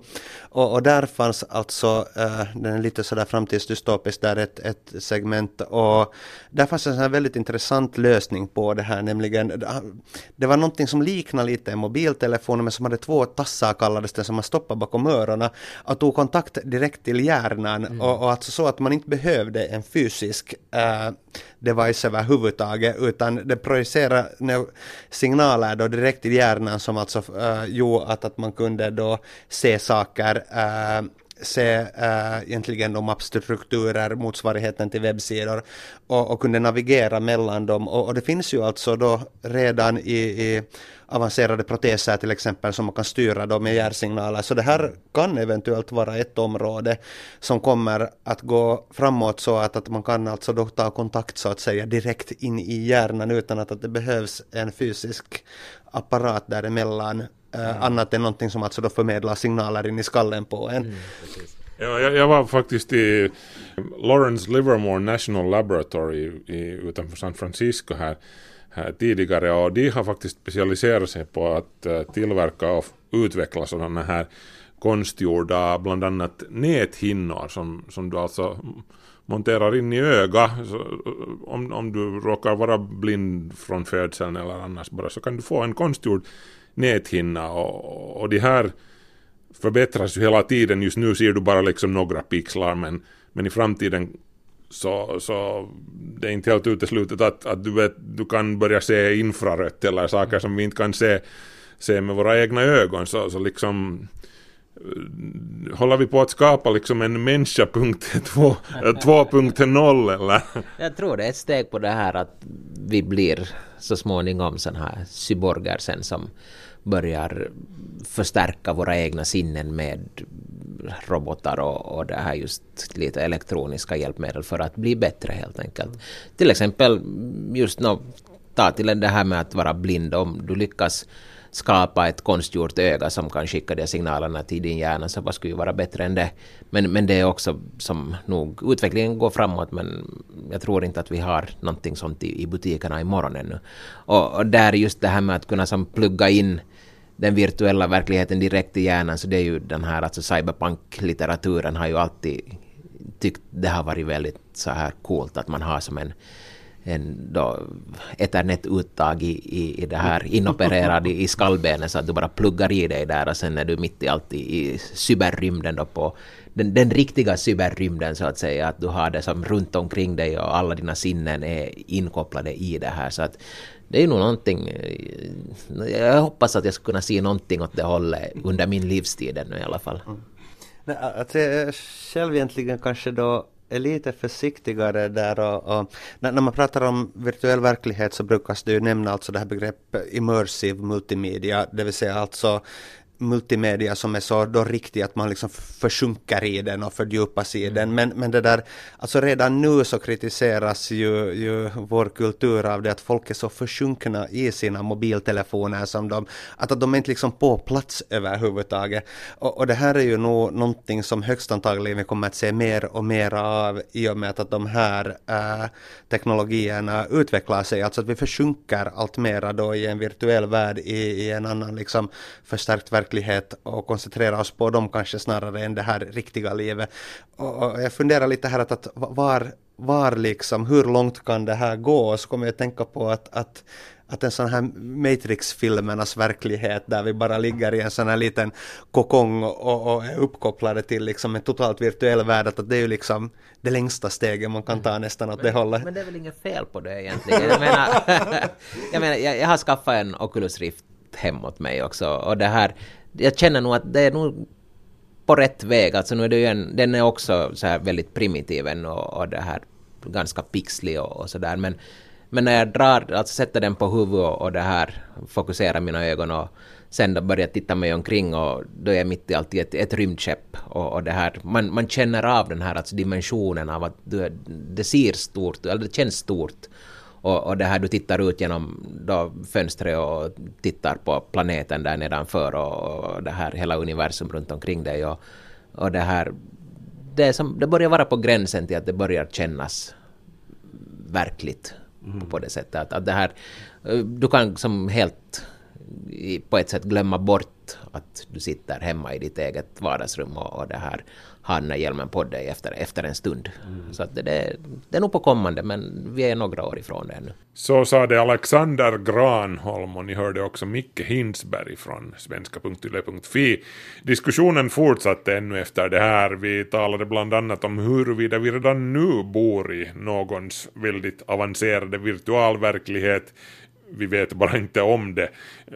Och, och där fanns alltså, äh, den är lite sådär framtidsdystopisk där ett, ett segment och där fanns en sån väldigt intressant lösning på det här, nämligen det var någonting som liknade lite en mobiltelefon men som hade två tassar kallades det som man stoppade bakom öronen och tog kontakt direkt till hjärnan mm. och, och alltså så att man inte behövde en fysisk äh, device överhuvudtaget utan det projicerar signaler då direkt till hjärnan som alltså äh, gjorde att, att man kunde då se saker äh, se äh, egentligen de appstrukturer, motsvarigheten till webbsidor och, och kunde navigera mellan dem och, och, det finns ju alltså då redan i, i avancerade proteser till exempel som man kan styra då med hjärnsignaler. Så det här kan eventuellt vara ett område som kommer att gå framåt så att, att man kan alltså då ta kontakt så att säga direkt in i hjärnan utan att, att det behövs en fysisk apparat däremellan mm. annat än någonting som alltså då förmedlar signaler in i skallen på en. Mm, ja, jag, jag, var faktiskt i Lawrence Livermore National Laboratory i, utanför San Francisco här, här, tidigare och de har faktiskt specialiserat sig på att eh, tillverka och utveckla sådana här konstgjorda bland annat näthinnor som, som du alltså monterar in i öga. om, om du råkar vara blind från födseln eller annars bara så kan du få en konstgjord näthinna och, och de här förbättras ju hela tiden. Just nu ser du bara liksom några pixlar men, men i framtiden så, så det är inte helt uteslutet att, att du, vet, du kan börja se infrarött eller saker som vi inte kan se, se med våra egna ögon. Så, så liksom eh, håller vi på att skapa liksom en människa 2.0 eh, eller? Jag tror det är ett steg på det här att vi blir så småningom sådana här cyborger sen som börjar förstärka våra egna sinnen med robotar och, och det här just lite elektroniska hjälpmedel för att bli bättre helt enkelt. Till exempel just no, ta till det här med att vara blind om du lyckas skapa ett konstgjort öga som kan skicka de signalerna till din hjärna, så vad skulle ju vara bättre än det? Men, men det är också som nog, utvecklingen går framåt, men jag tror inte att vi har någonting sånt i, i butikerna imorgon ännu. Och, och där just det här med att kunna som plugga in den virtuella verkligheten direkt i hjärnan, så det är ju den här alltså cyberpunk-litteraturen har ju alltid tyckt det har varit väldigt så här coolt att man har som en en då ethernet-uttag i, i, i det här [LAUGHS] inopererad i, i skallbenet så att du bara pluggar i dig där och sen är du mitt i allt i, i cyberrymden då på den, den riktiga cyberrymden så att säga, att du har det som runt omkring dig och alla dina sinnen är inkopplade i det här. Så att det är nog någonting, eh, jag hoppas att jag ska kunna se någonting åt det hållet under min livstid ännu i alla fall. Mm. Nej, eh, att jag eh, själv egentligen kanske då är lite försiktigare där och, och när, när, man pratar om virtuell verklighet så brukas det ju nämna alltså det här begreppet immersive multimedia, det vill säga alltså multimedia som är så då riktig att man liksom försjunker i den och fördjupas i den. Men, men det där, alltså redan nu så kritiseras ju, ju vår kultur av det att folk är så försjunkna i sina mobiltelefoner som de, att de är inte liksom på plats överhuvudtaget. Och, och det här är ju nog någonting som högst antagligen vi kommer att se mer och mer av i och med att de här äh, teknologierna utvecklar sig, alltså att vi försjunker allt mera då i en virtuell värld i, i en annan liksom förstärkt verklighet verklighet och koncentrera oss på dem kanske snarare än det här riktiga livet. Och, och jag funderar lite här att, att var, var liksom, hur långt kan det här gå? Och så kommer jag att tänka på att, att att en sån här Matrix-filmernas verklighet där vi bara ligger i en sån här liten kokong och, och är uppkopplade till liksom en totalt virtuell värld, att det är ju liksom det längsta steget man kan ta nästan åt men, det hållet. Men det är väl inget fel på det egentligen. Jag menar, [LAUGHS] jag, menar jag, jag har skaffat en Oculus Rift hem åt mig också och det här jag känner nog att det är nog på rätt väg. Alltså nu är det ju en, den är också så här väldigt primitiv och, och det här ganska pixlig och, och sådär. Men, men när jag drar, alltså sätter den på huvudet och, och det här fokuserar mina ögon och sen då börjar titta mig omkring och då är jag mitt i allt ett, ett rymdskepp och, och det här. Man, man känner av den här alltså dimensionen av att du, det ser stort, eller det känns stort och, och det här du tittar ut genom då fönstret och tittar på planeten där nedanför och, och det här hela universum runt omkring dig och, och det här det, som, det börjar vara på gränsen till att det börjar kännas verkligt mm. på det sättet att, att det här du kan som helt på ett sätt glömma bort att du sitter hemma i ditt eget vardagsrum och, och det här Hanna den här hjälmen på dig efter, efter en stund. Mm. Så att det, det, det är nog på kommande, men vi är några år ifrån det ännu. Så sa det Alexander Granholm och ni hörde också Micke Hinsberg från svenska.yle.fi. Diskussionen fortsatte ännu efter det här. Vi talade bland annat om huruvida vi redan nu bor i någons väldigt avancerade virtualverklighet vi vet bara inte om det.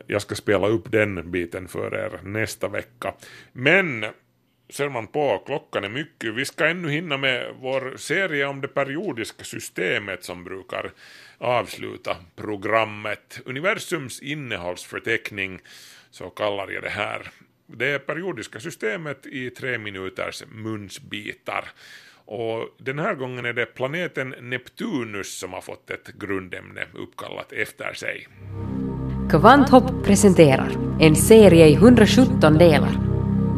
Jag ska spela upp den biten för er nästa vecka. Men ser man på, klockan är mycket. Vi ska ännu hinna med vår serie om det periodiska systemet som brukar avsluta programmet. Universums innehållsförteckning, så kallar jag det här. Det periodiska systemet i tre minuters munsbitar. Och den här gången är det planeten Neptunus som har fått ett grundämne uppkallat efter sig. Kvanthopp presenterar en serie i 117 delar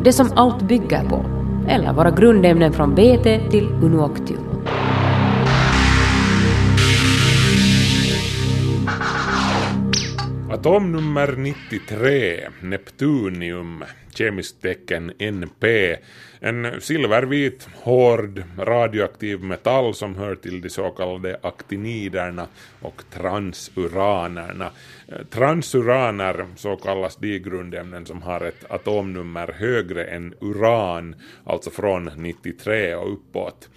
det som allt bygger på, eller våra grundämnen från BT till Unuoctium. Atomnummer 93, Neptunium, kemiskt tecken NP, en silvervit, hård, radioaktiv metall som hör till de så kallade aktiniderna och transuranerna. Eh, transuraner, så kallas de grundämnen som har ett atomnummer högre än uran, alltså från 93 och uppåt.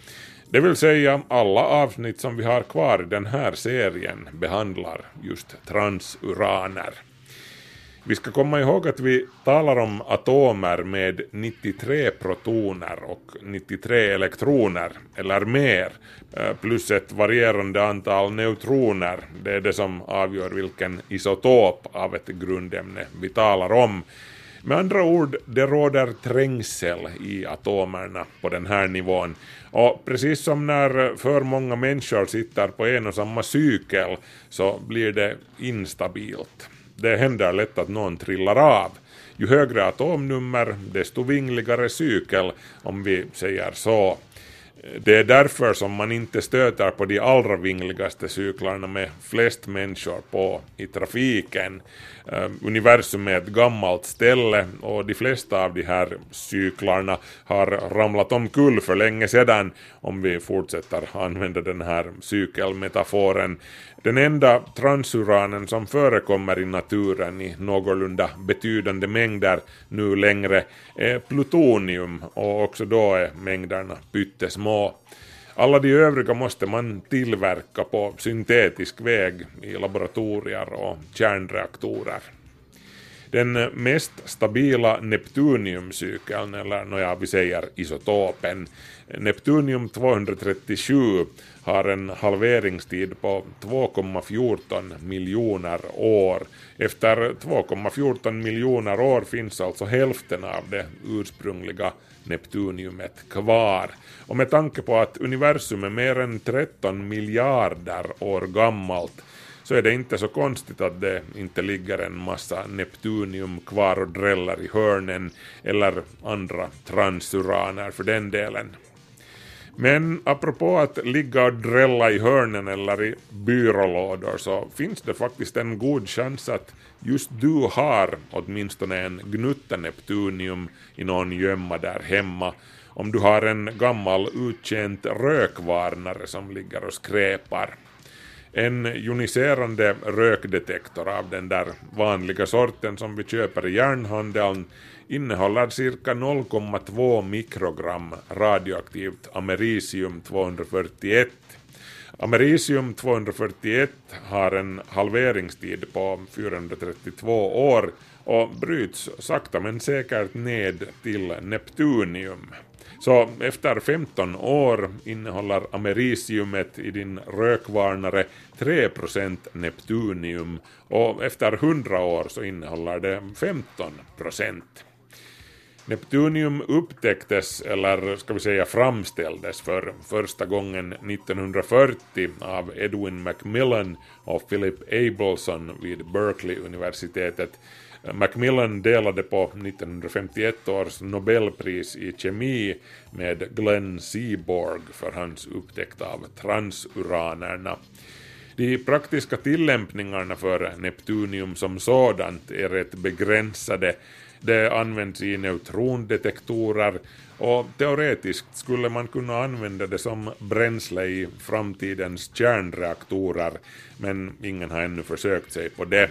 Det vill säga alla avsnitt som vi har kvar i den här serien behandlar just transuraner. Vi ska komma ihåg att vi talar om atomer med 93 protoner och 93 elektroner eller mer eh, plus ett varierande antal neutroner. Det är det som avgör vilken isotop av ett grundämne vi talar om. Med andra ord, det råder trängsel i atomerna på den här nivån. Och precis som när för många människor sitter på en och samma cykel så blir det instabilt. Det händer lätt att någon trillar av. Ju högre atomnummer, desto vingligare cykel, om vi säger så. Det är därför som man inte stöter på de allra vingligaste cyklarna med flest människor på i trafiken. Ehm, universum är ett gammalt ställe och de flesta av de här cyklarna har ramlat omkull för länge sedan om vi fortsätter använda den här cykelmetaforen. Den enda transuranen som förekommer i naturen i någorlunda betydande mängder nu längre är plutonium och också då är mängderna pyttesmå. Alla de övriga måste man tillverka på syntetisk väg i laboratorier och kärnreaktorer. Den mest stabila neptuniumcykeln, eller nåja, vi säger isotopen, neptunium 237 har en halveringstid på 2,14 miljoner år. Efter 2,14 miljoner år finns alltså hälften av det ursprungliga neptuniumet kvar. Och med tanke på att universum är mer än 13 miljarder år gammalt så är det inte så konstigt att det inte ligger en massa neptunium kvar och dräller i hörnen eller andra transuraner för den delen. Men apropå att ligga och drälla i hörnen eller i byrålådor så finns det faktiskt en god chans att just du har åtminstone en gnutta neptunium i någon gömma där hemma om du har en gammal uttjänt rökvarnare som ligger och skräpar. En joniserande rökdetektor av den där vanliga sorten som vi köper i järnhandeln innehåller cirka 0,2 mikrogram radioaktivt americium 241. Americium 241 har en halveringstid på 432 år och bryts sakta men säkert ned till neptunium. Så efter 15 år innehåller americiumet i din rökvarnare 3% neptunium och efter 100 år så innehåller det 15% Neptunium upptäcktes, eller ska vi säga framställdes för första gången 1940 av Edwin Macmillan och Philip Abelson vid Berkeley-universitetet. Macmillan delade på 1951 års Nobelpris i kemi med Glenn Seaborg för hans upptäckt av transuranerna. De praktiska tillämpningarna för neptunium som sådant är rätt begränsade det används i neutrondetektorer och teoretiskt skulle man kunna använda det som bränsle i framtidens kärnreaktorer, men ingen har ännu försökt sig på det.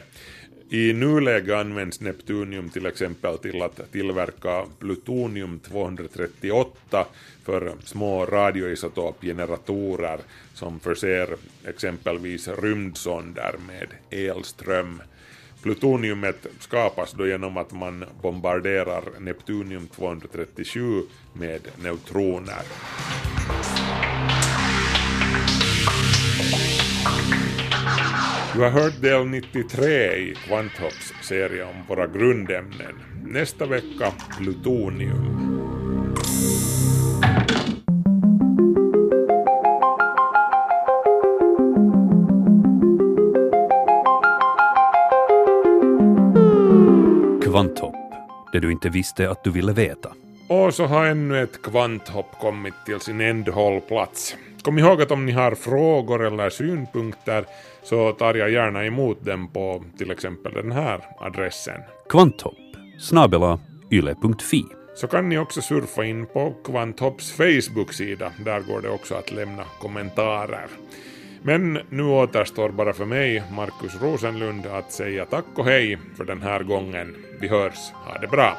I nuläget används neptunium till exempel till att tillverka plutonium 238 för små radioisotopgeneratorer som förser exempelvis rymdsonder med elström. Plutoniumet skapas då genom att man bombarderar Neptunium 237 med neutroner. Du har hört del 93 i Kvanthopps serie om våra grundämnen. Nästa vecka plutonium. Kvanthopp, det du inte visste att du ville veta. Och så har ännu ett kvanthopp kommit till sin ändhållplats. Kom ihåg att om ni har frågor eller synpunkter så tar jag gärna emot dem på till exempel den här adressen. Kvanthopp, snabela yle.fi. Så kan ni också surfa in på Kvanthopps Facebook-sida. Där går det också att lämna kommentarer. Men nu återstår bara för mig, Markus Rosenlund, att säga tack och hej för den här gången. Vi hörs. Ha det bra!